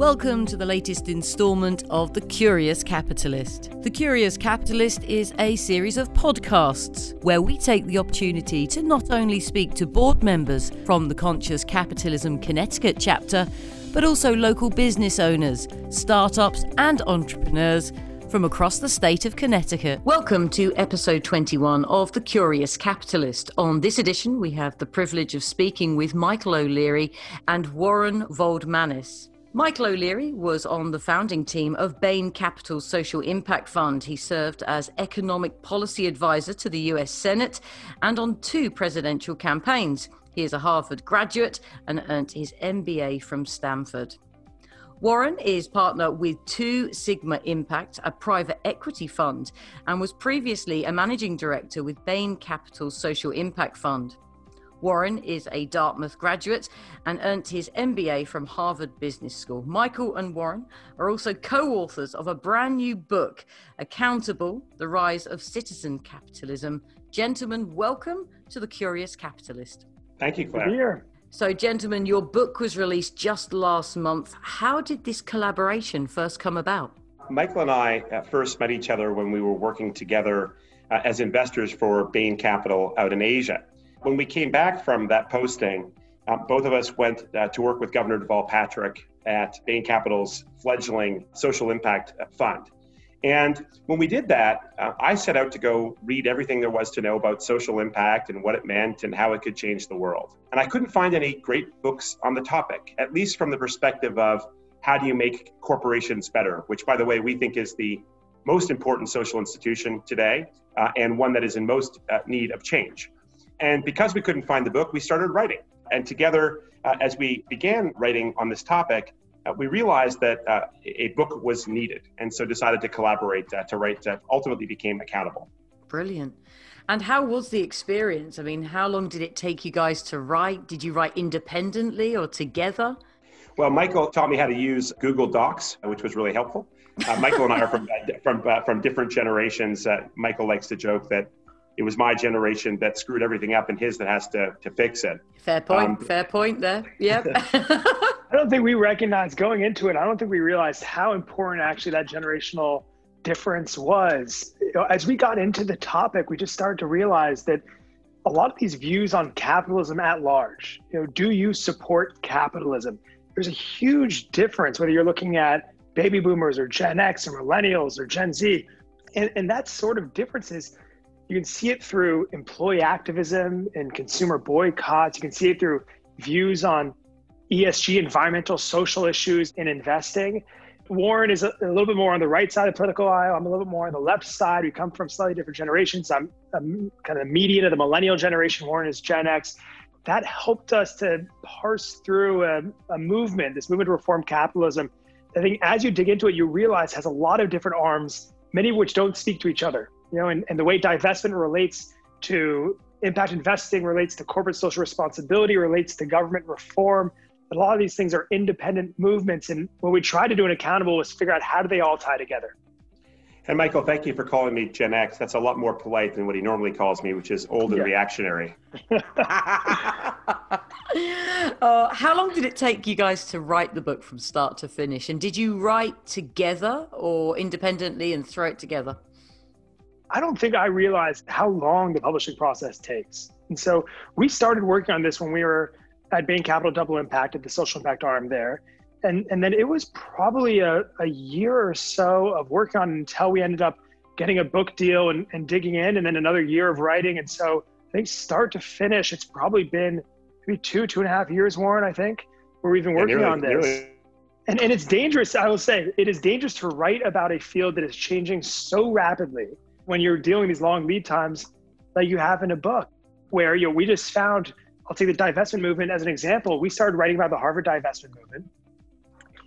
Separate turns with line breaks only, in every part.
Welcome to the latest installment of The Curious Capitalist. The Curious Capitalist is a series of podcasts where we take the opportunity to not only speak to board members from the Conscious Capitalism Connecticut chapter, but also local business owners, startups, and entrepreneurs from across the state of Connecticut. Welcome to episode 21 of The Curious Capitalist. On this edition, we have the privilege of speaking with Michael O'Leary and Warren Valdmanis. Michael O'Leary was on the founding team of Bain Capital's Social Impact Fund. He served as economic policy advisor to the US Senate and on two presidential campaigns. He is a Harvard graduate and earned his MBA from Stanford. Warren is partner with Two Sigma Impact, a private equity fund, and was previously a managing director with Bain Capital's Social Impact Fund. Warren is a Dartmouth graduate and earned his MBA from Harvard Business School. Michael and Warren are also co authors of a brand new book, Accountable The Rise of Citizen Capitalism. Gentlemen, welcome to The Curious Capitalist.
Thank you, Claire.
So, gentlemen, your book was released just last month. How did this collaboration first come about?
Michael and I uh, first met each other when we were working together uh, as investors for Bain Capital out in Asia. When we came back from that posting, uh, both of us went uh, to work with Governor Deval Patrick at Bain Capital's fledgling social impact uh, fund. And when we did that, uh, I set out to go read everything there was to know about social impact and what it meant and how it could change the world. And I couldn't find any great books on the topic, at least from the perspective of how do you make corporations better, which, by the way, we think is the most important social institution today uh, and one that is in most uh, need of change. And because we couldn't find the book, we started writing. And together, uh, as we began writing on this topic, uh, we realized that uh, a book was needed, and so decided to collaborate uh, to write. Uh, ultimately, became accountable.
Brilliant. And how was the experience? I mean, how long did it take you guys to write? Did you write independently or together?
Well, Michael taught me how to use Google Docs, which was really helpful. Uh, Michael and I are from uh, from from different generations. Michael likes to joke that it was my generation that screwed everything up and his that has to, to fix it.
Fair point. Um, fair point there. Yep.
I don't think we recognized going into it. I don't think we realized how important actually that generational difference was. As we got into the topic, we just started to realize that a lot of these views on capitalism at large, you know, do you support capitalism? There's a huge difference whether you're looking at baby boomers or Gen X or millennials or Gen Z. And, and that sort of difference is you can see it through employee activism and consumer boycotts. You can see it through views on ESG, environmental, social issues in investing. Warren is a, a, little bit more on the right side of the political aisle. I'm a little bit more on the left side. We come from slightly different generations. I'm, I'm kind of the median of the millennial generation. Warren is Gen X. That helped us to parse through a, a movement, this movement to reform capitalism. I think as you dig into it, you realize has a lot of different arms, many of which don't speak to each other you know, and, and the way divestment relates to impact investing, relates to corporate social responsibility, relates to government reform. But a lot of these things are independent movements. And what we try to do in Accountable was figure out how do they all tie together.
And Michael, thank you for calling me Gen X. That's a lot more polite than what he normally calls me, which is old and yeah. reactionary.
uh, how long did it take you guys to write the book from start to finish? And did you write together or independently and throw it together?
I don't think I realized how long the publishing process takes. And so we started working on this when we were at Bain Capital Double Impact at the social impact arm there. And, and then it was probably a, a year or so of working on until we ended up getting a book deal and, and digging in, and then another year of writing. And so I think start to finish, it's probably been maybe two, two and a half years, Warren, I think, where we've been working on this. And, and it's dangerous, I will say, it is dangerous to write about a field that is changing so rapidly when you're dealing these long lead times that you have in a book where you know we just found i'll take the divestment movement as an example. We started writing about the harvard divestment movement.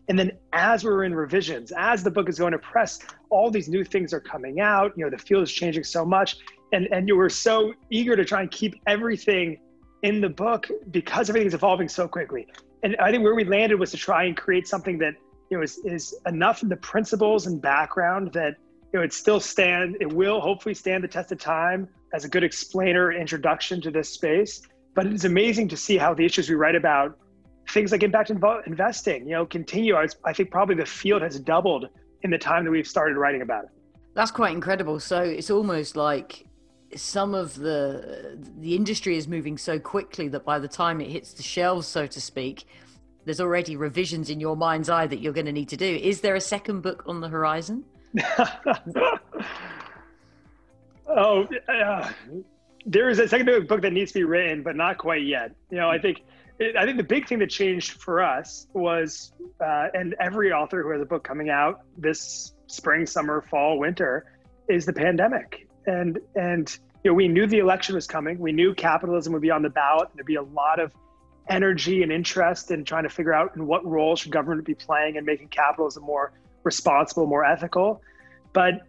And then as we are in revisions as the book is going to press all these new things are coming out. You know the field is changing so much. And and you were so eager to try and keep everything in the book because everything's evolving so quickly. And i think where we landed was to try and create something that you know is, is enough in the principles and background that it still stand, it will hopefully stand the test of time as a good explainer introduction to this space. But it's amazing to see how the issues we write about things like impact investing, you know, continue. I, I think probably the field has doubled in the time that we've started writing about it.
That's quite incredible. So it's almost like some of the the industry is moving so quickly that by the time it hits the shelves, so to speak, there's already revisions in your mind's eye that you're going to need to do. Is there a second book on the horizon?
oh, uh, there is a second book that needs to be written, but not quite yet. You know, I think I think the big thing that changed for us was, uh, and every author who has a book coming out this spring, summer, fall, winter, is the pandemic. And and you know, we knew the election was coming. We knew capitalism would be on the ballot. There'd be a lot of energy and interest in trying to figure out in what role should government be playing in making capitalism more responsible, more ethical. But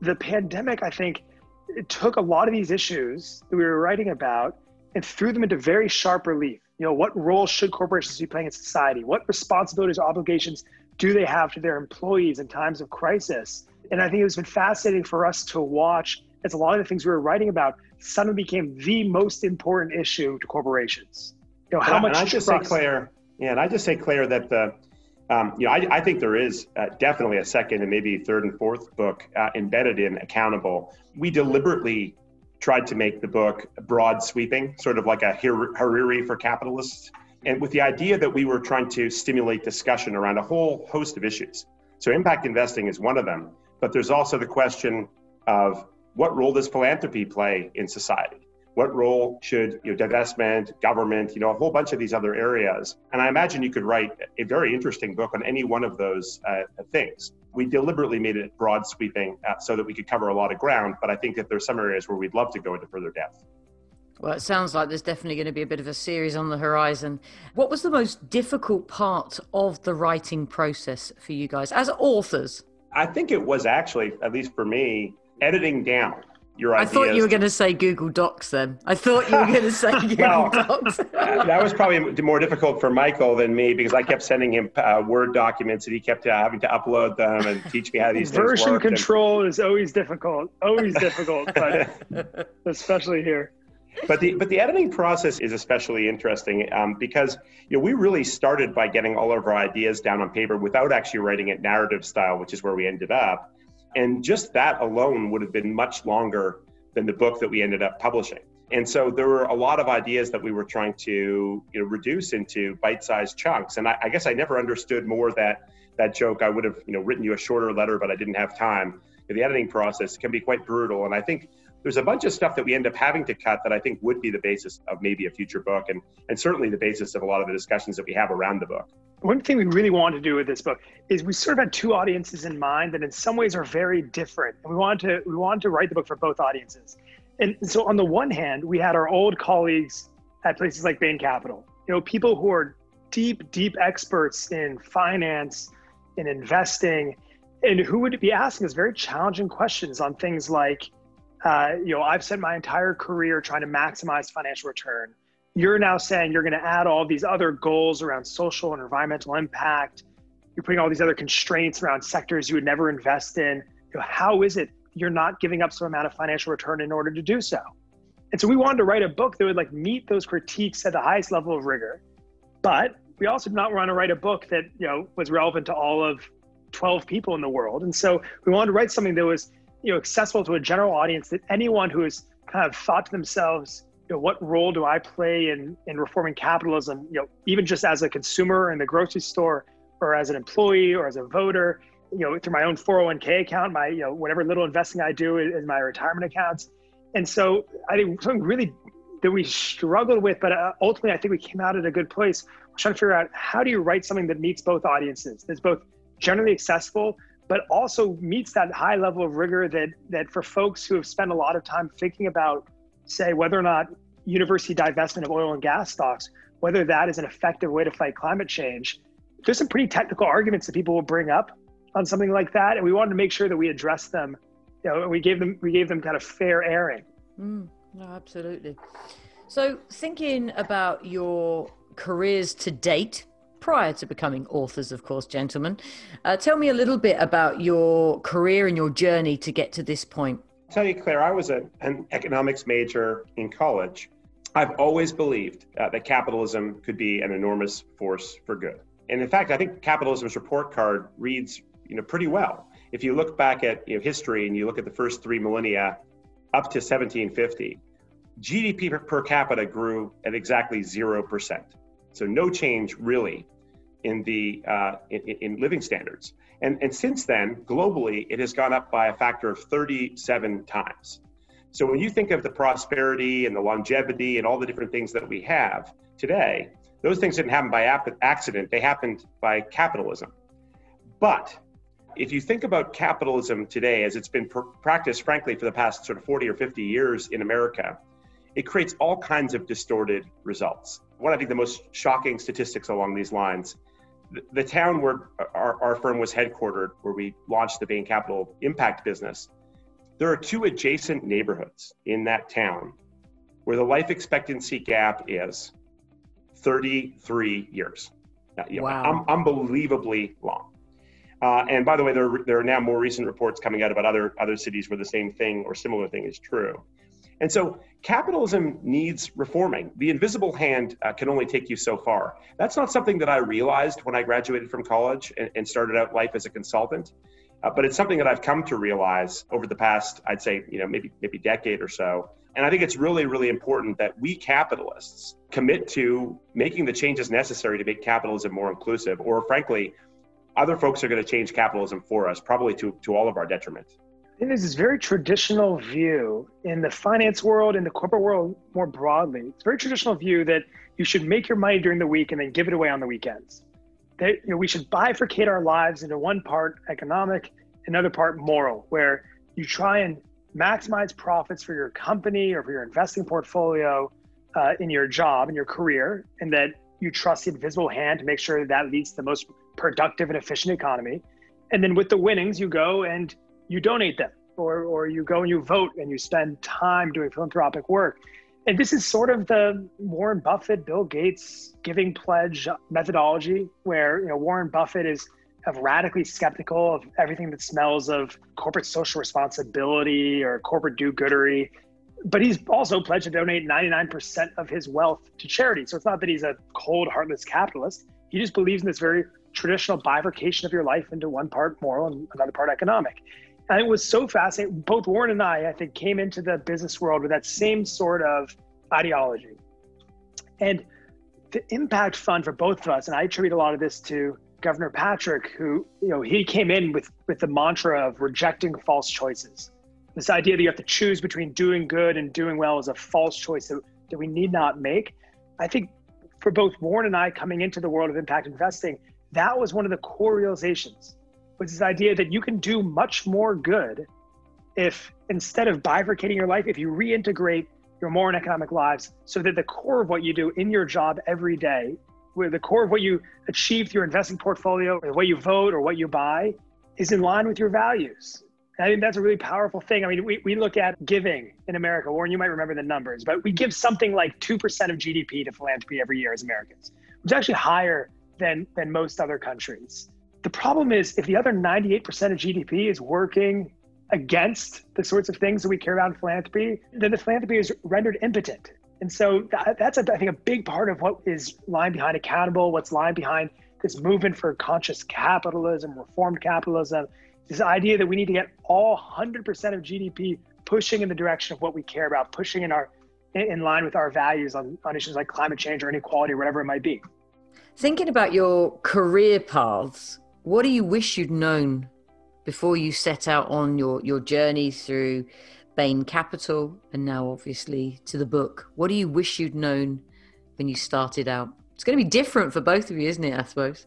the pandemic, I think, it took a lot of these issues that we were writing about and threw them into very sharp relief. You know, what role should corporations be playing in society? What responsibilities or obligations do they have to their employees in times of crisis? And I think it's been fascinating for us to watch as a lot of the things we were writing about suddenly became the most important issue to corporations.
You know, how and much I just say, Claire, yeah, and I just say, Claire, that the um, you know, I, I, think there is uh, definitely a second and maybe third and fourth book uh, embedded in Accountable. We deliberately tried to make the book broad sweeping, sort of like a Harari for capitalists, and with the idea that we were trying to stimulate discussion around a whole host of issues. So, impact investing is one of them, but there's also the question of what role does philanthropy play in society? What role should you know, divestment, government, you know, a whole bunch of these other areas. And I imagine you could write a very interesting book on any one of those uh, things. We deliberately made it broad sweeping uh, so that we could cover a lot of ground, but I think that there's some areas where we'd love to go into further depth.
Well, it sounds like there's definitely going to be a bit of a series on the horizon. What was the most difficult part of the writing process for you guys as authors?
I think it was actually, at least for me, editing down your
ideas. I thought you were going to say Google Docs then. I thought you were going to say Google well, Docs.
that was probably more difficult for Michael than me because I kept sending him uh, Word documents and he kept uh, having to upload them and teach me how these
Version
things
work. control and... is always difficult, always difficult, but especially here.
But the but the editing process is especially interesting um, because you know we really started by getting all of our ideas down on paper without actually writing it narrative style, which is where we ended up. And just that alone would have been much longer than the book that we ended up publishing. And so there were a lot of ideas that we were trying to you know, reduce into bite-sized chunks. And I, I guess I never understood more that that joke. I would have you know written you a shorter letter, but I didn't have time. The editing process can be quite brutal, and I think there's a bunch of stuff that we end up having to cut that I think would be the basis of maybe a future book, and and certainly the basis of a lot of the discussions that we have around the book.
One thing we really wanted to do with this book is we sort of had two audiences in mind that in some ways are very different. And we wanted to we wanted to write the book for both audiences. And so on the one hand we had our old colleagues at places like bain capital you know people who are deep deep experts in finance in investing and who would be asking us very challenging questions on things like uh, you know i've spent my entire career trying to maximize financial return you're now saying you're going to add all these other goals around social and environmental impact. You're putting all these other constraints around sectors you would never invest in. You know, how is it you're not giving up some amount of financial return in order to do so? And so we wanted to write a book that would like meet those critiques at the highest level of rigor. But we also did not want to write a book that, you know, was relevant to all of 12 people in the world. And so we wanted to write something that was, you know, accessible to a general audience that anyone who has kind of thought to themselves, you know, what role do I play in, in reforming capitalism, you know, even just as a consumer in the grocery store or as an employee or as a voter, you know, through my own 401k account, my, you know, whatever little investing I do in my retirement accounts. And so I think something really that we struggled with, but uh, ultimately I think we came out at a good place. Trying to figure out how do you write something that meets both audiences, that's both generally accessible, but also meets that high level of rigor that that for folks who have spent a lot of time thinking about say whether or not university divestment of oil and gas stocks, whether that is an effective way to fight climate change. There's some pretty technical arguments that people will bring up on something like that, and we wanted to make sure that we address them. You know, we gave them we gave them kind of fair airing.
Mm, no, absolutely. So, thinking about your careers to date, prior to becoming authors, of course, gentlemen, uh, tell me a little bit about your career and your journey to get to this point
tell you, Claire, I was a, an economics major in college. I've always believed uh, that capitalism could be an enormous force for good. And in fact, I think capitalism's report card reads you know, pretty well. If you look back at you know, history and you look at the first three millennia up to 1750, GDP per capita grew at exactly 0%. So no change really in the uh, in, in, living standards. And, and since then, globally, it has gone up by a factor of 37 times. So when you think of the prosperity and the longevity and all the different things that we have today, those things didn't happen by accident, they happened by capitalism. But if you think about capitalism today as it's been pr- practiced, frankly, for the past sort of 40 or 50 years in America, it creates all kinds of distorted results. One, I think, the most shocking statistics along these lines the, the town where our, our firm was headquartered, where we launched the Bain Capital Impact business, there are two adjacent neighborhoods in that town where the life expectancy gap is 33 years. You know, wow. Um, unbelievably long. Uh, and by the way, there, there are now more recent reports coming out about other, other cities where the same thing or similar thing is true. And so capitalism needs reforming. The invisible hand uh, can only take you so far. That's not something that I realized when I graduated from college and, and started out life as a consultant. Uh, but it's something that I've come to realize over the past, I'd say, you know, maybe maybe decade or so. And I think it's really, really important that we capitalists commit to making the changes necessary to make capitalism more inclusive, or frankly, other folks are going to change capitalism for us, probably to, to all of our detriment.
There's this very traditional view in the finance world, in the corporate world more broadly. It's a very traditional view that you should make your money during the week and then give it away on the weekends. That you know, we should bifurcate our lives into one part economic, another part moral, where you try and maximize profits for your company or for your investing portfolio uh, in your job, in your career, and that you trust the invisible hand to make sure that, that leads to the most productive and efficient economy. And then with the winnings, you go and you donate them, or, or you go and you vote and you spend time doing philanthropic work. And this is sort of the Warren Buffett, Bill Gates giving pledge methodology, where you know Warren Buffett is of radically skeptical of everything that smells of corporate social responsibility or corporate do-goodery. But he's also pledged to donate 99% of his wealth to charity. So it's not that he's a cold, heartless capitalist. He just believes in this very traditional bifurcation of your life into one part moral and another part economic. And it was so fascinating. Both Warren and I, I think, came into the business world with that same sort of ideology. And the impact fund for both of us, and I attribute a lot of this to Governor Patrick, who, you know, he came in with, with the mantra of rejecting false choices. This idea that you have to choose between doing good and doing well is a false choice that, that we need not make. I think for both Warren and I coming into the world of impact investing, that was one of the core realizations, was this idea that you can do much more good if instead of bifurcating your life, if you reintegrate your moral and economic lives so that the core of what you do in your job every day where the core of what you achieve through your investing portfolio or the way you vote or what you buy is in line with your values. And I think that's a really powerful thing. I mean, we, we look at giving in America. Warren, you might remember the numbers, but we give something like 2% of GDP to philanthropy every year as Americans, which is actually higher than, than most other countries. The problem is if the other 98% of GDP is working against the sorts of things that we care about in philanthropy, then the philanthropy is rendered impotent. And so that, that's, a, I think, a big part of what is lying behind accountable, what's lying behind this movement for conscious capitalism, reformed capitalism, this idea that we need to get all 100% of GDP pushing in the direction of what we care about, pushing in our in line with our values on, on issues like climate change or inequality or whatever it might be.
Thinking about your career paths, what do you wish you'd known before you set out on your, your journey through Bain Capital, and now obviously to the book. What do you wish you'd known when you started out? It's going to be different for both of you, isn't it? I suppose.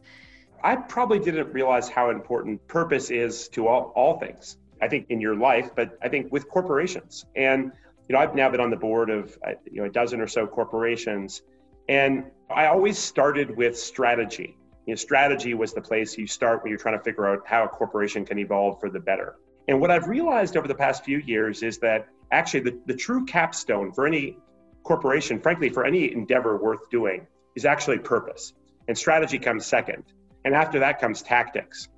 I probably didn't realize how important purpose is to all, all things. I think in your life, but I think with corporations. And you know, I've now been on the board of uh, you know a dozen or so corporations, and I always started with strategy. You know, strategy was the place you start when you're trying to figure out how a corporation can evolve for the better. And what I've realized over the past few years is that actually the, the true capstone for any corporation, frankly, for any endeavor worth doing, is actually purpose. And strategy comes second. And after that comes tactics.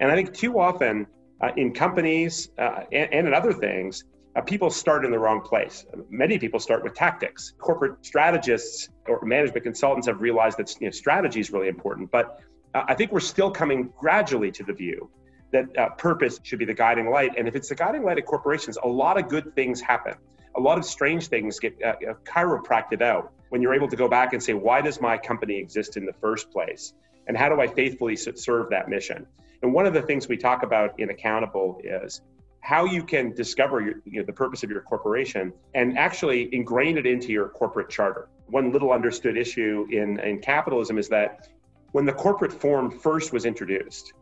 And I think too often uh, in companies uh, and, and in other things, uh, people start in the wrong place. Many people start with tactics. Corporate strategists or management consultants have realized that you know, strategy is really important, but uh, I think we're still coming gradually to the view that uh, purpose should be the guiding light. And if it's the guiding light of corporations, a lot of good things happen. A lot of strange things get uh, uh chiropracted out when you're able to go back and say, why does my company exist in the first place? And how do I faithfully serve that mission? And one of the things we talk about in Accountable is how you can discover your, you know, the purpose of your corporation and actually ingrain it into your corporate charter. One little understood issue in, in capitalism is that when the corporate form first was introduced,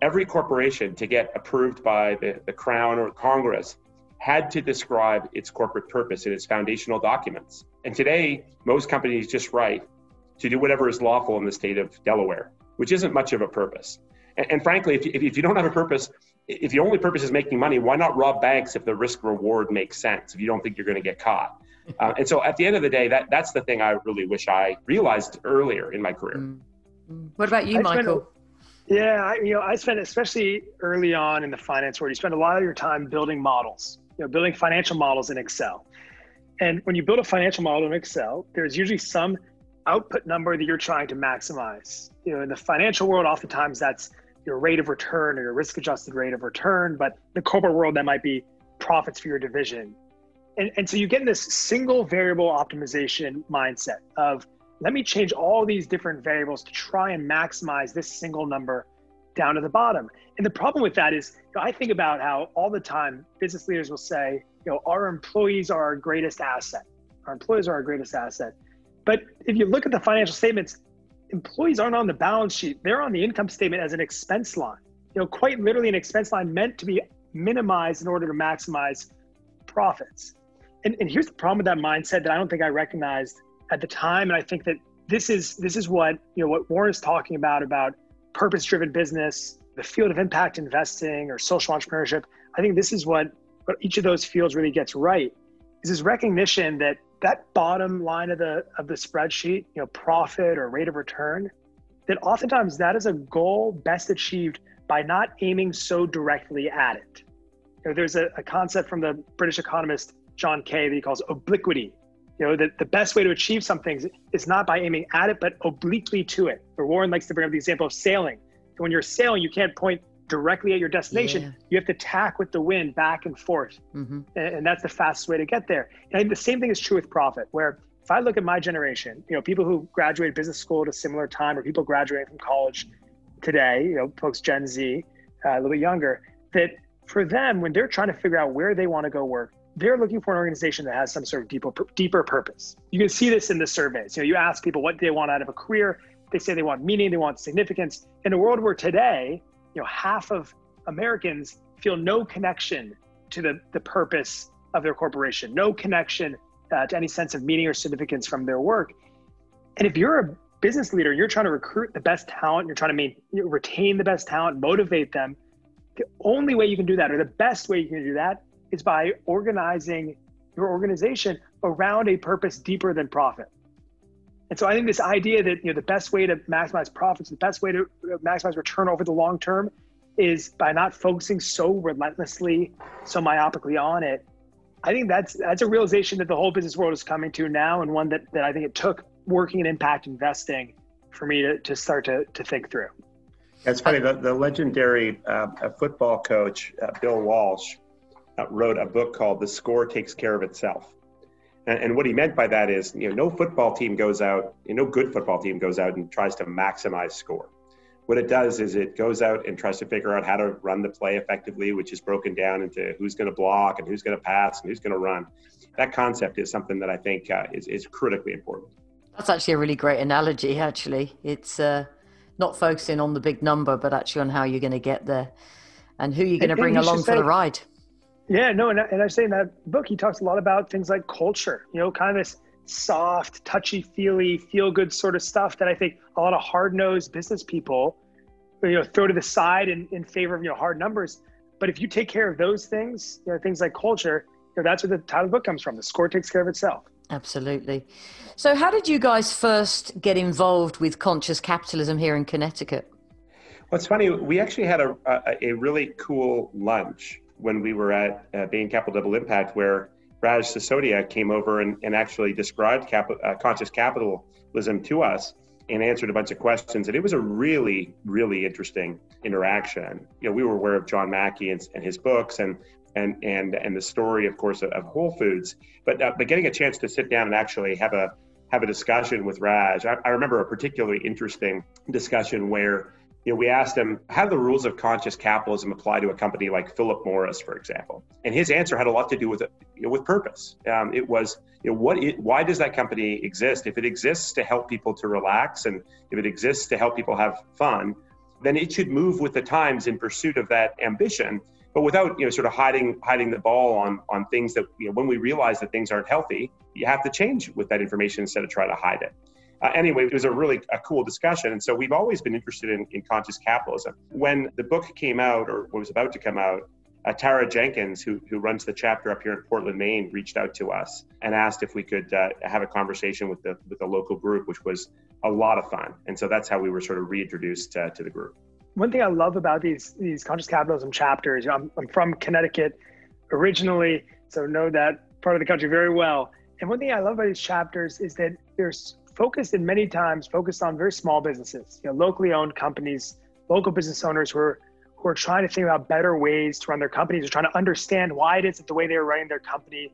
every corporation to get approved by the, the Crown or Congress had to describe its corporate purpose in its foundational documents. And today, most companies just write to do whatever is lawful in the state of Delaware, which isn't much of a purpose. And, and frankly, if you, if you don't have a purpose, if your only purpose is making money, why not rob banks if the risk reward makes sense? If you don't think you're going to get caught, uh, and so at the end of the day, that that's the thing I really wish I realized earlier in my career.
Mm-hmm. What about you, I Michael?
Spent, yeah, I, you know, I spent especially early on in the finance world, you spend a lot of your time building models, you know, building financial models in Excel. And when you build a financial model in Excel, there's usually some output number that you're trying to maximize. You know, in the financial world, oftentimes that's your rate of return or your risk adjusted rate of return, but the corporate world, that might be profits for your division. And, and so you get in this single variable optimization mindset of let me change all these different variables to try and maximize this single number down to the bottom. And the problem with that is, you know, I think about how all the time business leaders will say, you know, our employees are our greatest asset. Our employees are our greatest asset. But if you look at the financial statements, employees aren't on the balance sheet. They're on the income statement as an expense line. You know, quite literally an expense line meant to be minimized in order to maximize profits. And, and here's the problem with that mindset that I don't think I recognized at the time. And I think that this is this is what you know what Warren is talking about about purpose-driven business, the field of impact investing or social entrepreneurship. I think this is what what each of those fields really gets right is this recognition that that bottom line of the of the spreadsheet, you know, profit or rate of return, that oftentimes that is a goal best achieved by not aiming so directly at it. You know, there's a, a concept from the British economist John Kay that he calls obliquity. You know, that the best way to achieve something is not by aiming at it, but obliquely to it. Or Warren likes to bring up the example of sailing. When you're sailing, you can't point directly at your destination. Yeah. You have to tack with the wind back and forth. Mm-hmm. And, that's the fastest way to get there. And I think the same thing is true with profit, where if I look at my generation, you know, people who graduated business school at a similar time or people graduating from college today, you know, folks Gen Z, uh, a little bit younger, that for them, when they're trying to figure out where they want to go work, they're looking for an organization that has some sort of deeper, deeper purpose. You can see this in the surveys. You know, you ask people what they want out of a career. They say they want meaning, they want significance. In a world where today you know half of Americans feel no connection to the, the purpose of their corporation, no connection uh, to any sense of meaning or significance from their work. And if you're a business leader, you're trying to recruit the best talent, you're trying to main, you know, retain the best talent, motivate them. The only way you can do that, or the best way you can do that, is by organizing your organization around a purpose deeper than profit. And so I think this idea that you know the best way to maximize profits, the best way to maximize return over the long term is by not focusing so relentlessly, so myopically on it. I think that's that's a realization that the whole business world is coming to now, and one that, that I think it took working in impact investing for me to, to start to, to think through.
It's funny, the, the legendary uh, football coach, uh, Bill Walsh, uh, wrote a book called The Score Takes Care of Itself. And, and, what he meant by that is, you know, no football team goes out, you know, no good football team goes out and tries to maximize score. What it does is it goes out and tries to figure out how to run the play effectively, which is broken down into who's going to block and who's going to pass and who's going to run. That concept is something that I think uh, is, is critically important.
That's actually a really great analogy, actually. It's uh, not focusing on the big number, but actually on how you're going to get there and who you're going to bring along for the ride.
Yeah, no, and, and I say in that book, he talks a lot about things like culture, you know, kind of this soft, touchy feely, feel good sort of stuff that I think a lot of hard nosed business people, you know, throw to the side in, in favor of, you know, hard numbers. But if you take care of those things, you know, things like culture, you know, that's where the title of the book comes from. The score takes care of itself.
Absolutely. So, how did you guys first get involved with conscious capitalism here in Connecticut?
Well, it's funny. We actually had a, a, a really cool lunch when we were at uh, Bain Capital Double Impact, where Raj Sisodia came over and, and actually described cap- uh, conscious capitalism to us and answered a bunch of questions. And it was a really, really interesting interaction. You know, we were aware of John Mackey and, and his books and and and and the story, of course, of, of Whole Foods, but uh, but getting a chance to sit down and actually have a have a discussion with Raj. I, I remember a particularly interesting discussion where you know, we asked him how do the rules of conscious capitalism apply to a company like Philip Morris, for example, and his answer had a lot to do with you know, with purpose. Um, it was, you know, what it, why does that company exist? If it exists to help people to relax, and if it exists to help people have fun, then it should move with the times in pursuit of that ambition, but without you know sort of hiding hiding the ball on on things that you know when we realize that things aren't healthy, you have to change with that information instead of try to hide it uh, anyway, it was a really a cool discussion. And so we've always been interested in, in conscious capitalism. When the book came out or was about to come out, uh, Tara Jenkins, who, who runs the chapter up here in Portland, Maine, reached out to us and asked if we could uh, have a conversation with the with the local group, which was a lot of fun. And so that's how we were sort of reintroduced uh, to the group.
One thing I love about these these conscious capitalism chapters, I'm, I'm from Connecticut originally, so know that part of the country very well. And one thing I love about these chapters is that there's focused in many times focused on very small businesses, you know, locally owned companies, local business owners who are who are trying to think about better ways to run their companies, or trying to understand why it is that the way they are running their company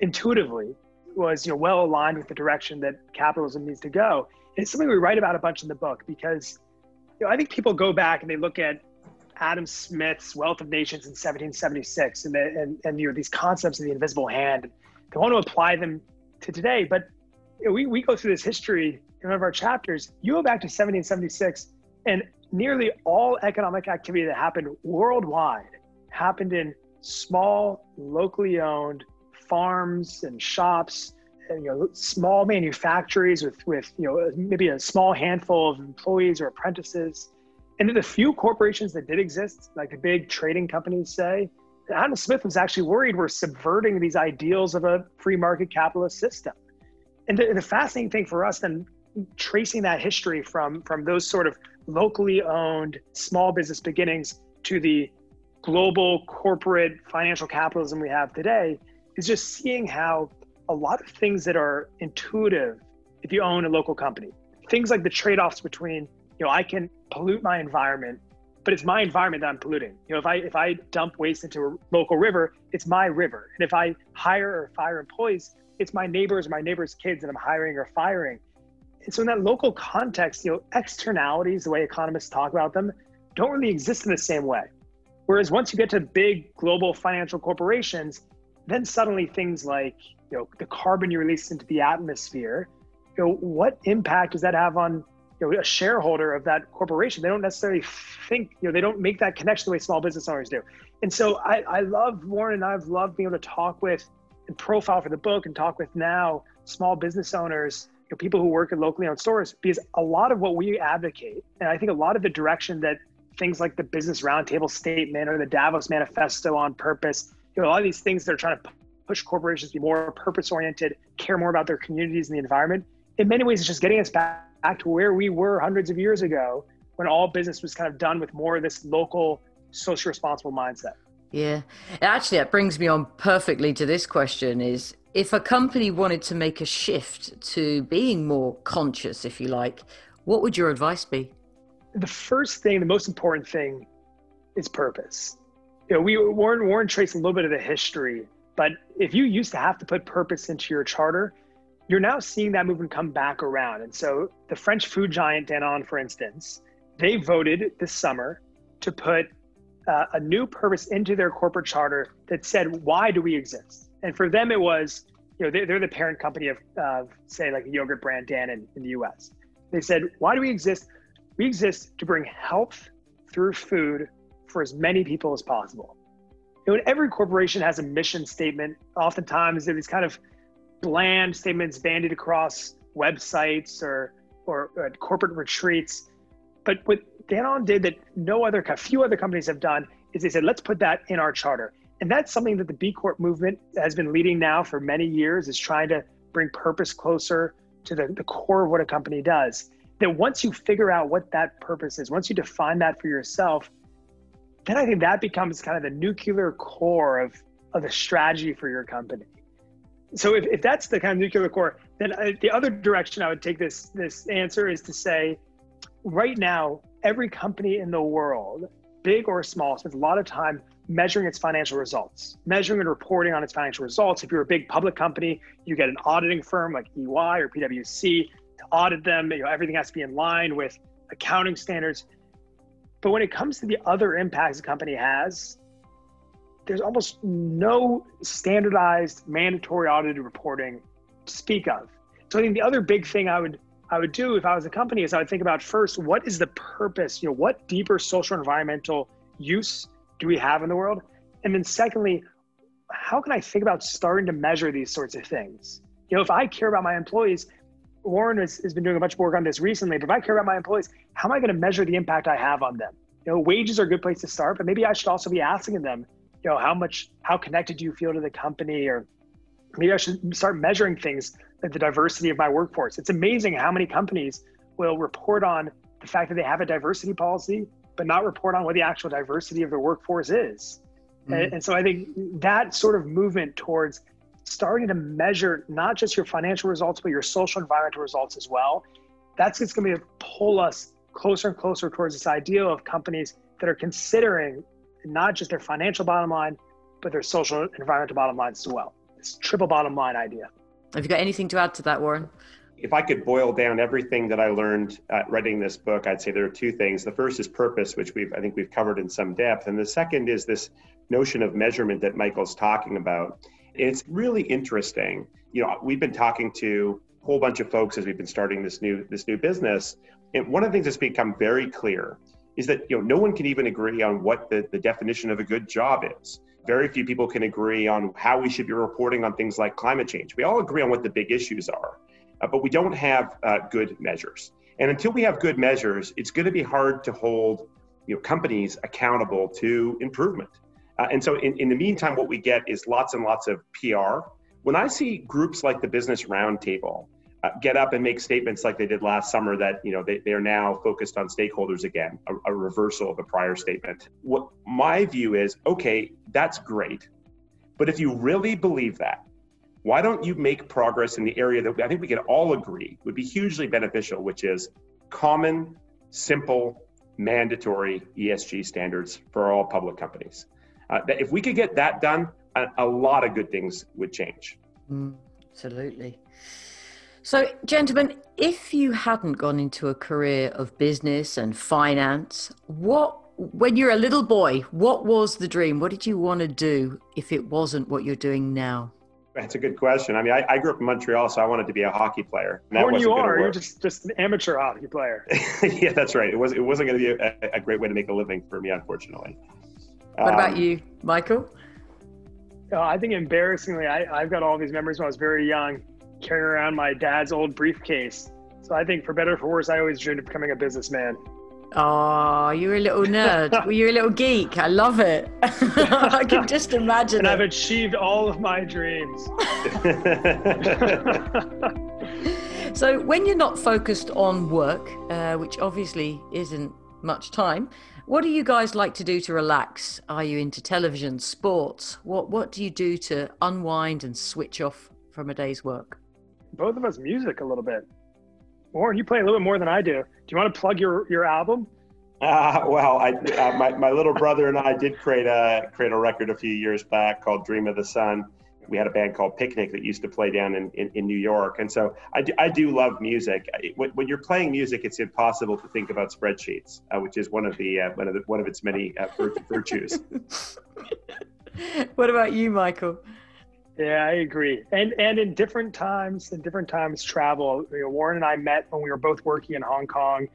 intuitively was you know well aligned with the direction that capitalism needs to go. And it's something we write about a bunch in the book because you know I think people go back and they look at Adam Smith's Wealth of Nations in 1776 and the, and, and you know these concepts of the invisible hand. They want to apply them to today, but we, we go through this history in one of our chapters. You go back to 1776, and nearly all economic activity that happened worldwide happened in small, locally owned farms and shops, and, you know, small manufactories with, with you know maybe a small handful of employees or apprentices. And then the few corporations that did exist, like the big trading companies say, Adam Smith was actually worried we're subverting these ideals of a free market capitalist system and the, the fascinating thing for us then tracing that history from from those sort of locally owned small business beginnings to the global corporate financial capitalism we have today is just seeing how a lot of things that are intuitive if you own a local company things like the trade-offs between you know i can pollute my environment but it's my environment that i'm polluting. You know if i if i dump waste into a local river it's my river. And if i hire or fire employees it's my neighbors, my neighbors' kids that I'm hiring or firing. And so in that local context, you know, externalities, the way economists talk about them, don't really exist in the same way. Whereas once you get to big global financial corporations, then suddenly things like you know the carbon you release into the atmosphere, you know, what impact does that have on you know a shareholder of that corporation? They don't necessarily think, you know, they don't make that connection the way small business owners do. And so I, I love Warren and I've loved being able to talk with profile for the book and talk with now small business owners, you know, people who work in locally owned stores, because a lot of what we advocate, and I think a lot of the direction that things like the Business Roundtable Statement or the Davos Manifesto on Purpose, you know, a lot of these things that are trying to push corporations to be more purpose oriented, care more about their communities and the environment. In many ways, it's just getting us back, back to where we were hundreds of years ago when all business was kind of done with more of this local, social responsible mindset.
Yeah. Actually, that brings me on perfectly to this question is if a company wanted to make a shift to being more conscious, if you like, what would your advice be?
The first thing, the most important thing is purpose. You know, we Warren, Warren traced a little bit of the history, but if you used to have to put purpose into your charter, you're now seeing that movement come back around. And so the French food giant Danone, for instance, they voted this summer to put uh, a new purpose into their corporate charter that said, why do we exist? And for them, it was, you know, they're, they're the parent company of, of, say, like the yogurt brand Dannon in the US. They said, why do we exist? We exist to bring health through food for as many people as possible. You know, every corporation has a mission statement. Oftentimes, there are these kind of bland statements bandied across websites or, or, or corporate retreats. But what Danone did that no other, few other companies have done is they said, let's put that in our charter. And that's something that the B Corp movement has been leading now for many years is trying to bring purpose closer to the, the core of what a company does. That once you figure out what that purpose is, once you define that for yourself, then I think that becomes kind of the nuclear core of, of the strategy for your company. So if, if that's the kind of nuclear core, then I, the other direction I would take this this answer is to say, right now, every company in the world, big or small, spends a lot of time measuring its financial results, measuring and reporting on its financial results. If you're a big public company, you get an auditing firm like EY or PwC to audit them. You know, everything has to be in line with accounting standards. But when it comes to the other impacts a company has, there's almost no standardized mandatory audited reporting to speak of. So I think the other big thing I would I would do if I was a company is I would think about first what is the purpose, you know, what deeper social environmental use do we have in the world? And then secondly, how can I think about starting to measure these sorts of things? You know, if I care about my employees, Warren has, has been doing a bunch of work on this recently, but if I care about my employees, how am I going to measure the impact I have on them? You know, wages are a good place to start, but maybe I should also be asking them, you know, how much, how connected do you feel to the company? Or maybe I should start measuring things like the diversity of my workforce. It's amazing how many companies will report on the fact that they have a diversity policy, but not report on what the actual diversity of their workforce is. Mm-hmm. And, and so I think that sort of movement towards starting to measure not just your financial results, but your social environmental results as well, that's just going to pull us closer and closer towards this idea of companies that are considering not just their financial bottom line, but their social environmental bottom lines as well. This triple bottom line idea.
Have you got anything to add to that, Warren?
If I could boil down everything that I learned uh, writing this book, I'd say there are two things. The first is purpose, which we've I think we've covered in some depth, and the second is this notion of measurement that Michael's talking about. It's really interesting. You know, we've been talking to a whole bunch of folks as we've been starting this new this new business, and one of the things that's become very clear is that you know no one can even agree on what the, the definition of a good job is. Very few people can agree on how we should be reporting on things like climate change. We all agree on what the big issues are, uh, but we don't have uh, good measures. And until we have good measures, it's going to be hard to hold you know companies accountable to improvement. Uh, and so, in, in the meantime, what we get is lots and lots of PR. When I see groups like the Business Roundtable get up and make statements like they did last summer that you know they, they are now focused on stakeholders again, a, a reversal of a prior statement. What my view is, okay, that's great, but if you really believe that, why don't you make progress in the area that I think we can all agree would be hugely beneficial, which is common, simple, mandatory ESG standards for all public companies. Uh, that if we could get that done, a, a lot of good things would change.
Mm, absolutely. So, gentlemen, if you hadn't gone into a career of business and finance, what, when you're a little boy, what was the dream? What did you want to do if it wasn't what you're doing now?
That's a good question. I mean, I, I grew up in Montreal, so I wanted to be a hockey player.
And you are. You're just just an amateur hockey player.
yeah, that's right. It was it wasn't going to be a, a, great way to make a living for me, unfortunately.
What um, about you, Michael?
Uh, I think embarrassingly, I, I've got all these memories when I was very young, carrying around my dad's old briefcase. So I think for better or for worse, I always dreamed of becoming a businessman.
Oh, you're a little nerd. you're a little geek. I love it. I can just imagine.
And
it.
I've achieved all of my dreams.
so, when you're not focused on work, uh, which obviously isn't much time, what do you guys like to do to relax? Are you into television, sports? What What do you do to unwind and switch off from a day's work?
Both of us music a little bit. Warren, you play a little bit more than I do. Do you want to plug your your album?
Uh, well, I, uh, my, my little brother and I did create a create a record a few years back called Dream of the Sun we had a band called Picnic that used to play down in, in, in New York. And so I do, I do love music. When, when, you're playing music, it's impossible to think about spreadsheets, uh, which is one of the uh, one of the, one of its many uh, virtues.
what about you, Michael?
Yeah, I agree. And and in different times, in different times, travel. You know, Warren and I met when we were both working in Hong Kong.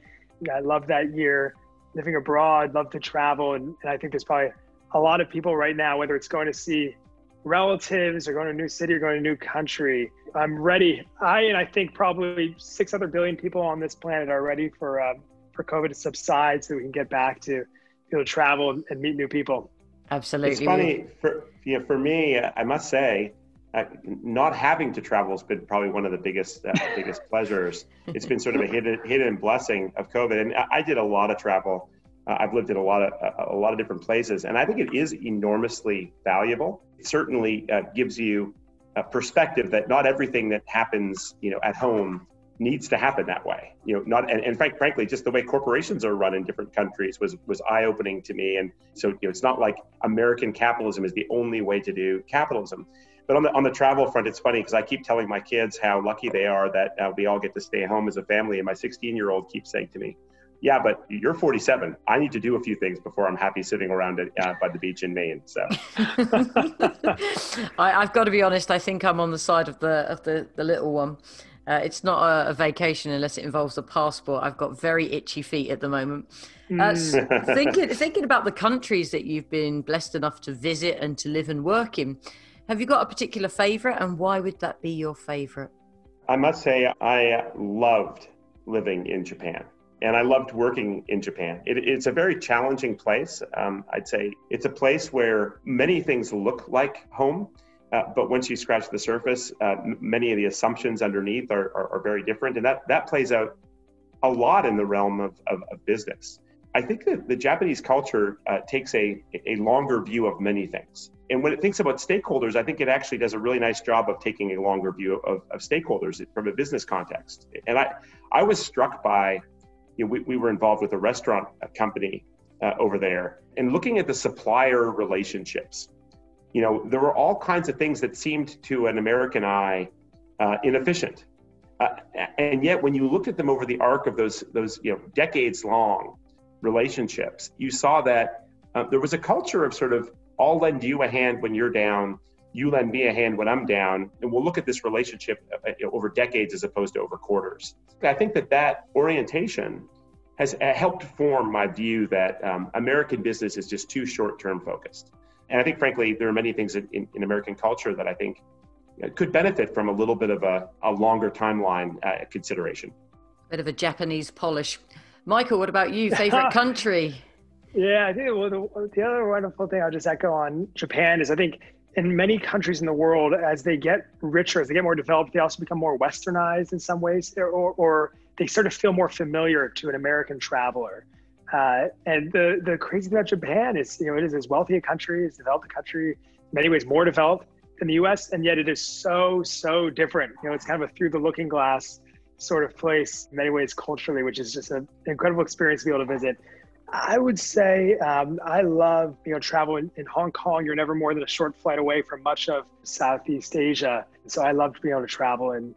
I love that year. Living abroad, love to travel, and, and I think there's probably a lot of people right now, whether it's going to see relatives or going to a new city or going to a new country. I'm ready. I and I think probably six other billion people on this planet are ready for uh, for COVID to subside so we can get back to able to travel and meet new people.
Absolutely.
It's funny for you know, for me. I must say, uh, not having to travel has been probably one of the biggest uh, biggest pleasures. It's been sort of a hidden hidden blessing of COVID, and I, I did a lot of travel Uh, I've lived in a lot of a lot of different places, and I think it is enormously valuable. It certainly uh, gives you a perspective that not everything that happens, you know, at home needs to happen that way. You know, not and, and frank, frankly, just the way corporations are run in different countries was was eye opening to me. And so, you know, it's not like American capitalism is the only way to do capitalism. But on the on the travel front, it's funny because I keep telling my kids how lucky they are that uh, we all get to stay home as a family. And my 16 year old keeps saying to me, yeah, but you're 47. I need to do a few things before I'm happy sitting around it, uh, by the beach in Maine. So,
I, have got to be honest. I think I'm on the side of the of the, the little one. Uh, it's not a, a, vacation unless it involves a passport. I've got very itchy feet at the moment. Uh, mm. thinking thinking about the countries that you've been blessed enough to visit and to live and work in, have you got a particular favourite, and why would that be your favourite?
I must say, I loved living in Japan and I loved working in Japan. It, it's a very challenging place. Um, I'd say it's a place where many things look like home, uh, but once you scratch the surface, uh, m- many of the assumptions underneath are, are, are, very different, and that that plays out a lot in the realm of, of, of business. I think that the Japanese culture uh, takes a, a longer view of many things. And when it thinks about stakeholders, I think it actually does a really nice job of taking a longer view of, of stakeholders from a business context. And I, I was struck by you know, we, we were involved with a restaurant company uh, over there and looking at the supplier relationships. You know, there were all kinds of things that seemed to an American eye uh, inefficient. Uh, and yet, when you looked at them over the arc of those, those you know, decades long relationships, you saw that uh, there was a culture of sort of, I'll lend you a hand when you're down, you lend me a hand when I'm down, and we'll look at this relationship uh, over decades as opposed to over quarters. I think that that orientation has uh, helped form my view that um, American business is just too short-term focused. And I think, frankly, there are many things in, in, in American culture that I think uh, could benefit from a little bit of a, a longer timeline uh, consideration.
Bit of a Japanese polish. Michael, what about you? Favorite country?
yeah, I think well, the, the other wonderful thing I'll just echo on Japan is I think in many countries in the world, as they get richer, as they get more developed, they also become more westernized in some ways, or, or they sort of feel more familiar to an American traveler. Uh, and the the crazy thing about Japan is, you know, it is as wealthy a country, as developed a country, in many ways more developed than the U.S., and yet it is so so different. You know, it's kind of a through the looking glass sort of place in many ways culturally, which is just an incredible experience to be able to visit. I would say um, I love you know travel in, Hong Kong. You're never more than a short flight away from much of Southeast Asia, so I love to be able to travel in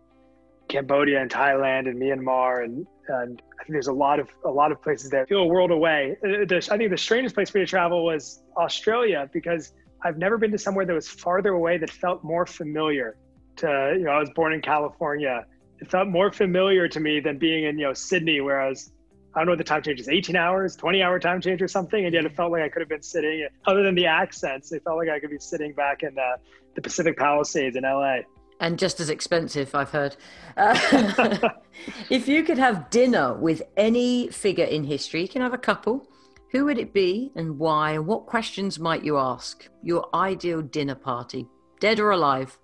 Cambodia and Thailand and Myanmar, and, and I think there's a lot of a lot of places that feel a world away. Uh, I think the strangest place for me to travel was Australia because I've never been to somewhere that was farther away that felt more familiar. To you know, I was born in California. It felt more familiar to me than being in you know Sydney, where I was I don't know what the time change is, 18 hours, 20 hour time change or something. And yet it felt like I could have been sitting, other than the accents, it felt like I could be sitting back in uh, the Pacific Palisades in LA.
And just as expensive, I've heard. Uh, if you could have dinner with any figure in history, you can have a couple. Who would it be and why? And what questions might you ask? Your ideal dinner party, dead or alive?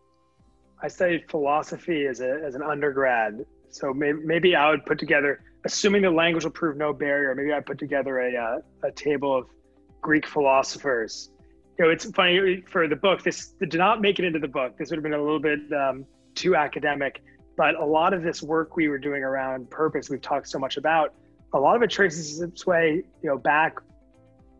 I studied philosophy as, a, as an undergrad. So maybe, maybe I would put together assuming the language will prove no barrier, maybe I put together a, uh, a table of Greek philosophers. You know, it's funny for the book. This did not make it into the book. This would have been a little bit um, too academic. But a lot of this work we were doing around purpose, we've talked so much about. A lot of it traces its way, you know, back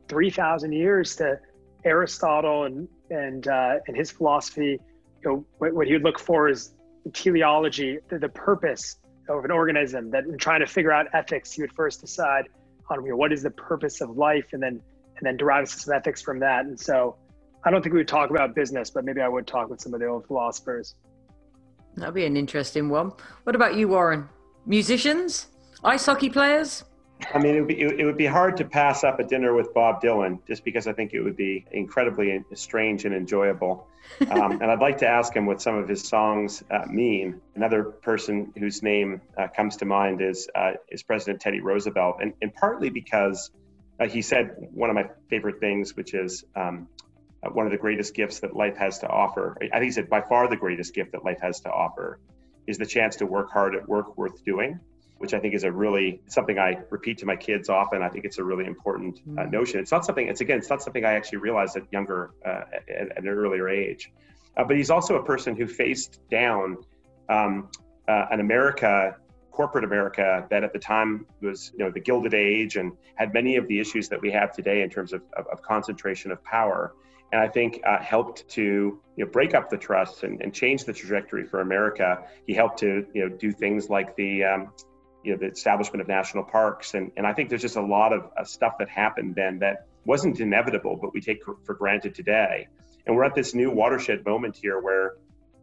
three thousand years to Aristotle and and uh, and his philosophy. You know, what, what he would look for is teleology, the, the purpose of an organism that in trying to figure out ethics, you would first decide on you know, what is the purpose of life and then and then derive some ethics from that. And so I don't think we would talk about business, but maybe I would talk with some of the old philosophers.
That'd be an interesting one. What about you, Warren? Musicians? Ice hockey players?
I mean, it would, be, it would be hard to pass up a dinner with Bob Dylan just because I think it would be incredibly strange and enjoyable. Um, and I'd like to ask him what some of his songs uh, mean. Another person whose name uh, comes to mind is, uh, is President Teddy Roosevelt, and, and partly because uh, he said one of my favorite things, which is um, uh, one of the greatest gifts that life has to offer. I think he said, by far the greatest gift that life has to offer is the chance to work hard at work worth doing. which I think is a really something I repeat to my kids often. I think it's a really important uh, mm. notion. It's not something. It's again, it's not something I actually realized at younger, uh, at, at, an earlier age. Uh, but he's also a person who faced down um, uh, an America, corporate America, that at the time was you know the Gilded Age and had many of the issues that we have today in terms of, of, of concentration of power. And I think uh, helped to you know break up the trust and, and change the trajectory for America. He helped to you know do things like the um, you know the establishment of national parks and, and i think there's just a lot of uh, stuff that happened then that wasn't inevitable but we take for granted today and we're at this new watershed moment here where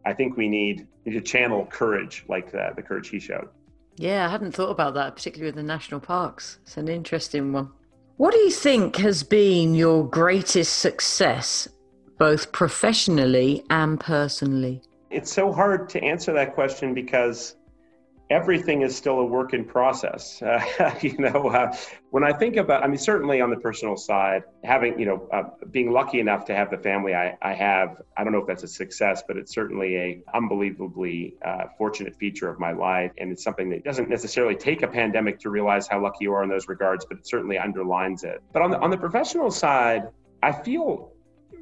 i think we need, need to channel courage like the, the courage he showed
yeah i hadn't thought about that particularly with the national parks. It's an interesting one. What do you think has been your greatest success both professionally and personally?
It's so hard to answer that question because everything is still a work in process. Uh, you know, uh, when I think about, I mean, certainly on the personal side, having, you know, uh, being lucky enough to have the family I, I have, I don't know if that's a success, but it's certainly a unbelievably uh, fortunate feature of my life. And it's something that doesn't necessarily take a pandemic to realize how lucky you are in those regards, but it certainly underlines it. But on the, on the professional side, I feel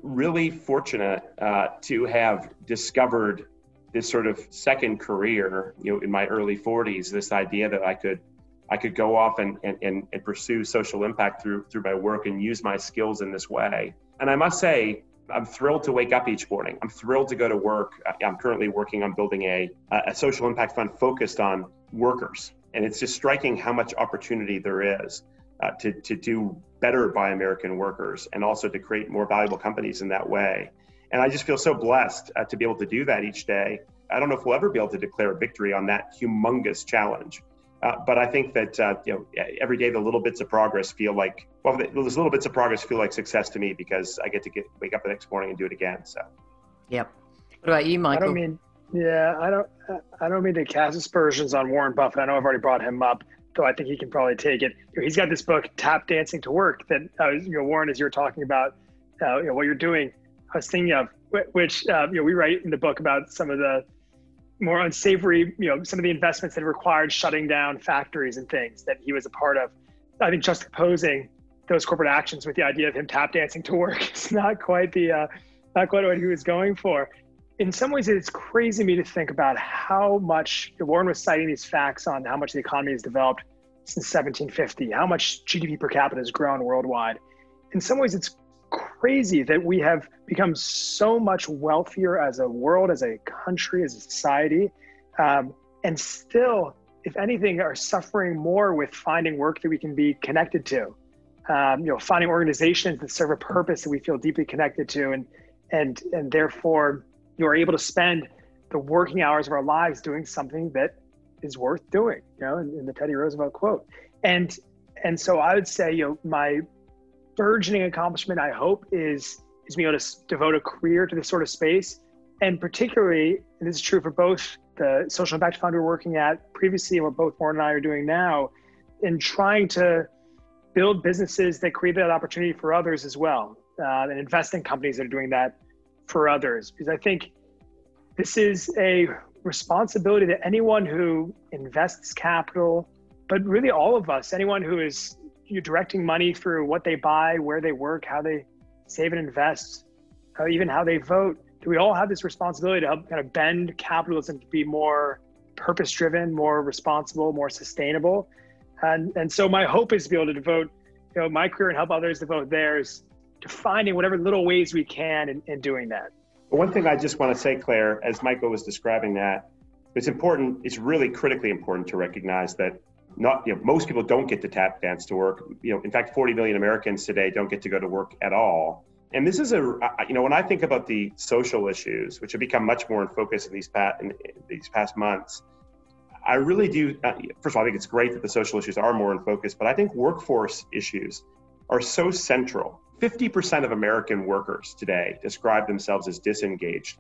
really fortunate uh, to have discovered this sort of second career, you know, in my early 40s, this idea that I could I could go off and, and, and, and pursue social impact through through my work and use my skills in this way. And I must say, I'm thrilled to wake up each morning. I'm thrilled to go to work. I'm currently working on building a, a social impact fund focused on workers. And it's just striking how much opportunity there is uh, to, to do better by American workers and also to create more valuable companies in that way. And I just feel so blessed uh, to be able to do that each day. I don't know if we'll ever be able to declare a victory on that humongous challenge. Uh, but I think that uh, you know every day the little bits of progress feel like well, those little bits of progress feel like success to me because I get to get wake up the next morning and do it again. So.
Yep. What about you, Michael?
I don't mean. Yeah, I don't. I don't mean to cast aspersions on Warren Buffett. I know I've already brought him up, though I think he can probably take it. He's got this book, Tap Dancing to Work, that uh, you know, Warren, as you're talking about, uh, you know, what you're doing I was thinking of, which uh, you know we write in the book about some of the more unsavory, you know, some of the investments that required shutting down factories and things that he was a part of. I think juxtaposing those corporate actions with the idea of him tap dancing to work is not quite the uh, not quite what he was going for. In some ways, it's crazy to me to think about how much Warren was citing these facts on how much the economy has developed since 1750, how much GDP per capita has grown worldwide. In some ways, it's crazy that we have become so much wealthier as a world, as a country, as a society, um, and still, if anything, are suffering more with finding work that we can be connected to. Um, you know, finding organizations that serve a purpose that we feel deeply connected to, and and and therefore you're able to spend the working hours of our lives doing something that is worth doing. You know, in, in the Teddy Roosevelt quote, and and so I would say, you know, my burgeoning accomplishment, I hope, is is being able to devote a career to this sort of space, and particularly, and this is true for both the social impact fund we're working at previously and what both Warren and I are doing now, in trying to build businesses that create that opportunity for others as well, uh, and invest in companies that are doing that for others. Because I think this is a responsibility that anyone who invests capital, but really all of us, anyone who is you're directing money through what they buy, where they work, how they save and invest, uh, even how they vote. Do we all have this responsibility to help kind of bend capitalism to be more purpose driven, more responsible, more sustainable? And, and so my hope is to be able to devote you know, my career and help others devote theirs to finding whatever little ways we can in, in doing that.
One thing I just want to say, Claire, as Michael was describing that, it's important, it's really critically important to recognize that not you know most people don't get to tap dance to work. You know in fact 40 million americans today don't get to go to work at all. And this is a you know when i think about the social issues which have become much more in focus in these past in, these past months i really do uh, first of all i think it's great that the social issues are more in focus but i think workforce issues are so central. 50% of american workers today describe themselves as disengaged.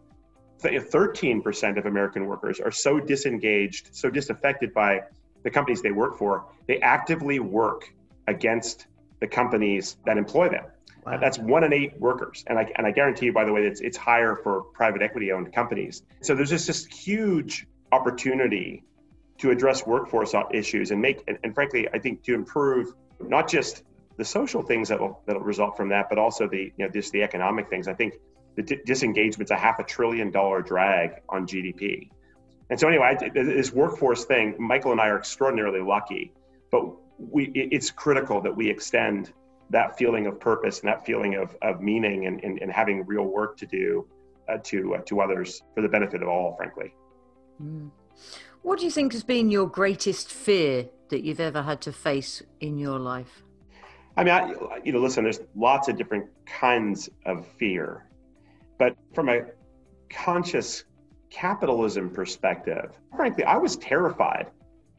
13% of american workers are so disengaged so disaffected by the companies they work for, they actively work against the companies that employ them. Wow. That's one in eight workers. And I, and I guarantee you, by the way, it's, it's higher for private equity owned companies. So there's just this huge opportunity to address workforce issues and make, and, and frankly, I think to improve not just the social things that will that'll result from that, but also the you know just the economic things. I think the d- disengagement's a half a trillion dollar drag on GDP. And so anyway, this workforce thing, Michael and I are extraordinarily lucky, but we it's critical that we extend that feeling of purpose and that feeling of, of meaning and, and, and having real work to do uh, to uh, to others for the benefit of all, frankly.
Mm. What do you think has been your greatest fear that you've ever had to face in your life?
I mean, I, you know, listen, there's lots of different kinds of fear, but from a conscious capitalism perspective, frankly, I was terrified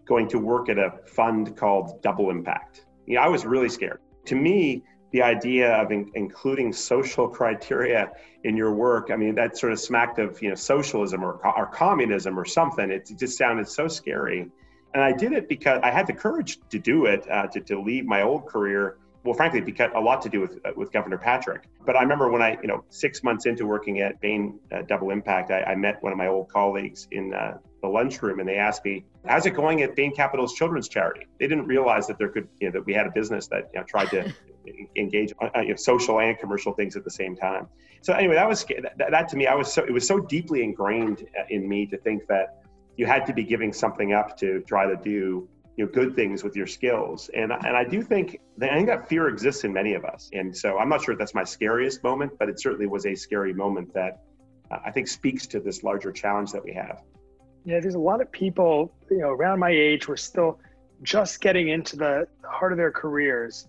going to work at a fund called Double Impact. You know, I was really scared. To me, the idea of in, including social criteria in your work, I mean, that sort of smacked of you know socialism or, or communism or something. It just sounded so scary. And I did it because I had the courage to do it, uh, to, to leave my old career. Well, frankly, because a lot to do with uh, with Governor Patrick. But I remember when I, you know, six months into working at Bain uh, Double Impact, I, I, met one of my old colleagues in uh, the lunchroom, and they asked me, "How's it going at Bain Capital's children's charity?" They didn't realize that there could, you know, that we had a business that you know, tried to engage uh, you know, social and commercial things at the same time. So anyway, that was that, that to me, I was so it was so deeply ingrained uh, in me to think that you had to be giving something up to try to do you know good things with your skills and and I do think that I think that fear exists in many of us and so I'm not sure if that's my scariest moment but it certainly was a scary moment that uh, I think speaks to this larger challenge that we have
yeah there's a lot of people you know around my age we're still just getting into the heart of their careers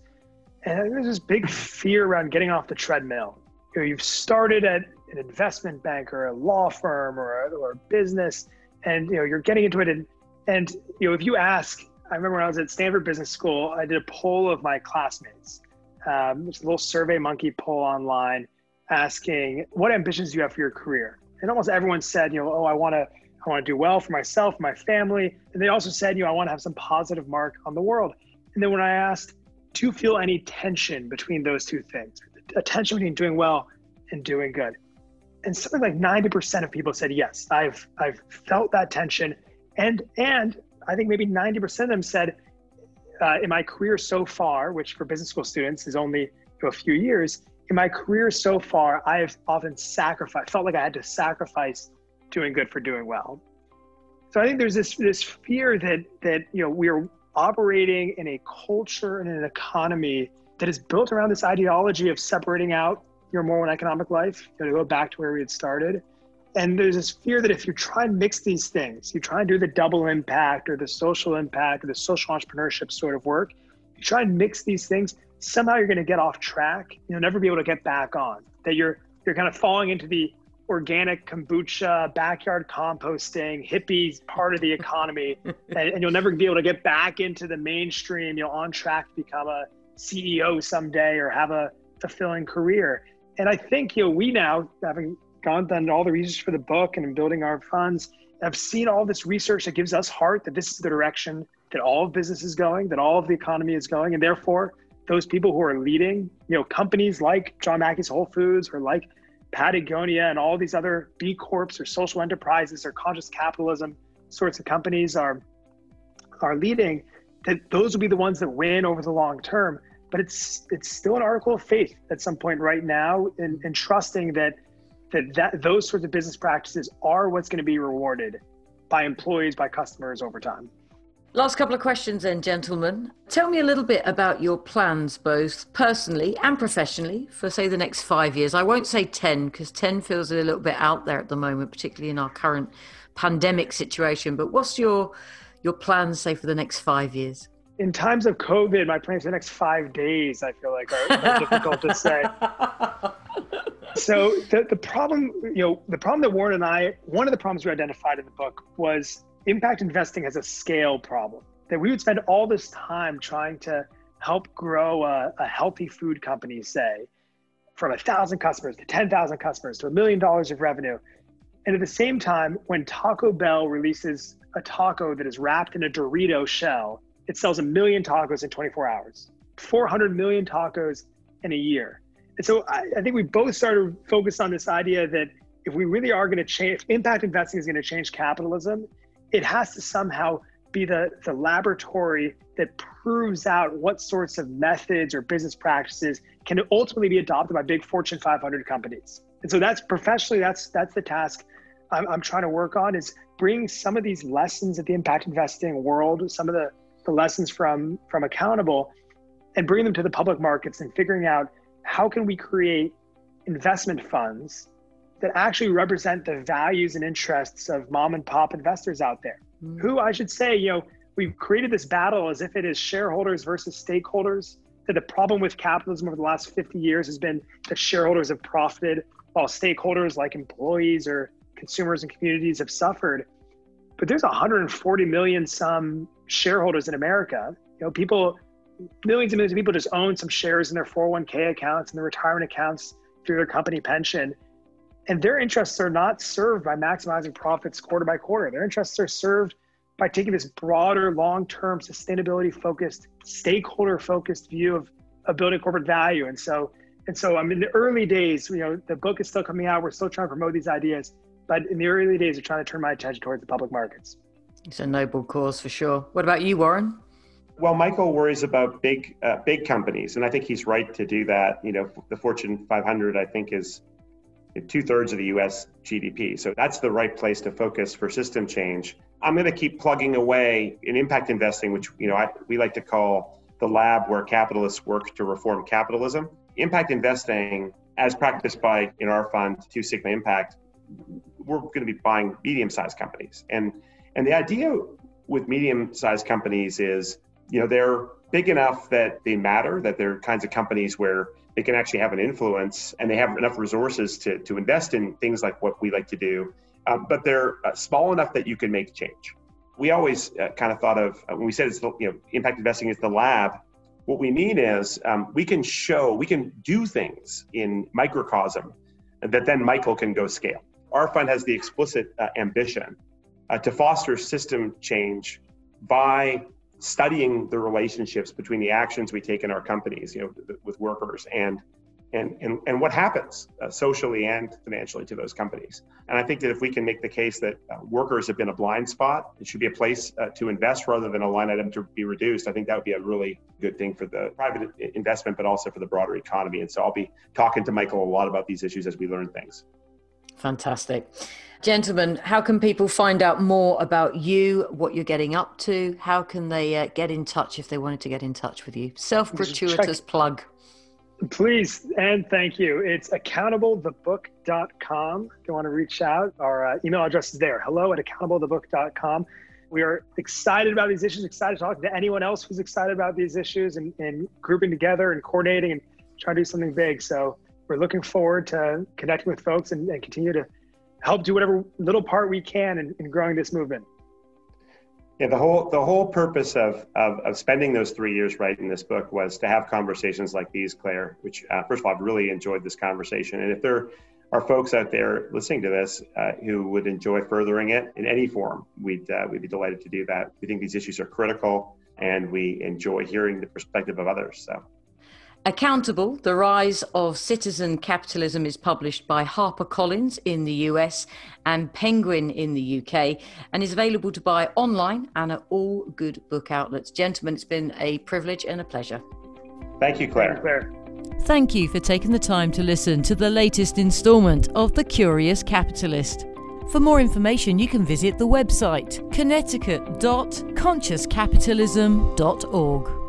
and there's this big fear around getting off the treadmill. You know, you've started at an investment bank or a law firm or a, or a business, and you know you're getting into it. And, and you know, if you ask, I remember when I was at Stanford Business School, I did a poll of my classmates. Um, a little Survey Monkey poll online, asking what ambitions do you have for your career. And almost everyone said, you know, oh, I want to I want to do well for myself, my family. And they also said, you know, I want to have some positive mark on the world. And then when I asked, do you feel any tension between those two things? A tension between doing well and doing good. And something like 90% of people said yes. I've I've felt that tension. And and I think maybe 90% of them said, uh, in my career so far, which for business school students is only a few years, in my career so far, I have often sacrificed, felt like I had to sacrifice doing good for doing well. So I think there's this this fear that that you know we're operating in a culture and an economy that is built around this ideology of separating out your moral and economic life, you know, to go back to where we had started. And there's this fear that if you try and mix these things, you try and do the double impact or the social impact or the social entrepreneurship sort of work, you try and mix these things, somehow you're going to get off track. You'll never be able to get back on. That you're you're kind of falling into the organic kombucha, backyard composting, hippies part of the economy, and, and, you'll never be able to get back into the mainstream. You'll on track to become a CEO someday or have a fulfilling career. And I think you know we now, having gone done all the research for the book and building our funds, I've seen all this research that gives us heart that this is the direction that all of business is going, that all of the economy is going, and therefore those people who are leading, you know, companies like John Mackey's Whole Foods or like Patagonia and all these other B Corps or social enterprises or conscious capitalism sorts of companies are are leading, that those will be the ones that win over the long term. But it's it's still an article of faith at some point right now and, and trusting that that, that those sorts of business practices are what's going to be rewarded by employees, by customers over time.
Last couple of questions, then, gentlemen. Tell me a little bit about your plans, both personally and professionally, for say the next five years. I won't say 10, because 10 feels a little bit out there at the moment, particularly in our current pandemic situation. But what's your your plans, say, for the next five years?
In times of COVID, my plans for the next five days, I feel like, are, are difficult to say. So the, the problem, you know, the problem that Warren and I, one of the problems we identified in the book was impact investing has a scale problem that we would spend all this time trying to help grow a, a healthy food company, say, from a thousand customers to 10,000 customers to a million dollars of revenue. And at the same time, when Taco Bell releases a taco that is wrapped in a Dorito shell, it sells a million tacos in 24 hours, 400 million tacos in a year. And so I, I think we both started focused on this idea that if we really are going to change, if impact investing is going to change capitalism, it has to somehow be the, the laboratory that proves out what sorts of methods or business practices can ultimately be adopted by big Fortune 500 companies. And so that's professionally, that's that's the task I'm, I'm trying to work on is bring some of these lessons of the impact investing world, some of the, the lessons from from accountable, and bring them to the public markets and figuring out how can we create investment funds that actually represent the values and interests of mom and pop investors out there mm. who I should say, you know, we've created this battle as if it is shareholders versus stakeholders. That the problem with capitalism over the last 50 years has been that shareholders have profited while stakeholders like employees or consumers and communities have suffered. But there's 140 million some shareholders in America. You know, people, millions and millions of people just own some shares in their 401k accounts and their retirement accounts through their company pension. And their interests are not served by maximizing profits quarter by quarter. Their interests are served by taking this broader, long term, sustainability focused, stakeholder focused view of, of building corporate value. And so, and so I'm in the early days, you know, the book is still coming out. We're still trying to promote these ideas. But in the early days, we're trying to turn my attention towards the public markets.
It's a noble cause for sure. What about you, Warren?
Well, Michael worries about big, uh, big companies, and I think he's right to do that. You know, the Fortune 500, I think, is two thirds of the US GDP. So that's the right place to focus for system change. I'm going to keep plugging away in impact investing, which you know I, we like to call the lab where capitalists work to reform capitalism. Impact investing, as practiced by in our fund, Two Sigma Impact, we're going to be buying medium-sized companies, and and the idea with medium-sized companies is, you know, they're big enough that they matter, that they're kinds of companies where they can actually have an influence and they have enough resources to, to invest in things like what we like to do, um, but they're uh, small enough that you can make change. We always uh, kind of thought of uh, when we said it's the, you know impact investing is the lab. What we mean is um, we can show we can do things in microcosm that then Michael can go scale. Our fund has the explicit uh, ambition uh, to foster system change by studying the relationships between the actions we take in our companies, you know, with workers and and and, and what happens uh, socially and financially to those companies. And I think that if we can make the case that uh, workers have been a blind spot, it should be a place uh, to invest rather than a line item to be reduced. I think that would be a really good thing for the private investment, but also for the broader economy. And so I'll be talking to Michael a lot about these issues as we learn things.
Fantastic. Gentlemen, how can people find out more about you, what you're getting up to? How can they uh, get in touch if they wanted to get in touch with you? Self gratuitous plug.
Please and thank you. It's accountablethebook.com. If you want to reach out, our uh, email address is there hello at accountablethebook.com. We are excited about these issues, excited to talk to anyone else who's excited about these issues and, and grouping together and coordinating and trying to do something big. So we're looking forward to connecting with folks and, and continue to help do whatever little part we can in, in growing this movement.
Yeah, the whole the whole purpose of, of, of spending those three years writing this book was to have conversations like these, Claire. Which uh, first of all, I've really enjoyed this conversation, and if there are folks out there listening to this uh, who would enjoy furthering it in any form, we'd uh, we'd be delighted to do that. We think these issues are critical, and we enjoy hearing the perspective of others. So.
Accountable, The Rise of Citizen Capitalism is published by HarperCollins in the US and Penguin in the UK and is available to buy online and at all good book outlets. Gentlemen, it's been a privilege and a pleasure.
Thank you, Claire.
Claire.
Thank you for taking the time to listen to the latest instalment of The Curious Capitalist. For more information, you can visit the website connecticut.consciouscapitalism.org.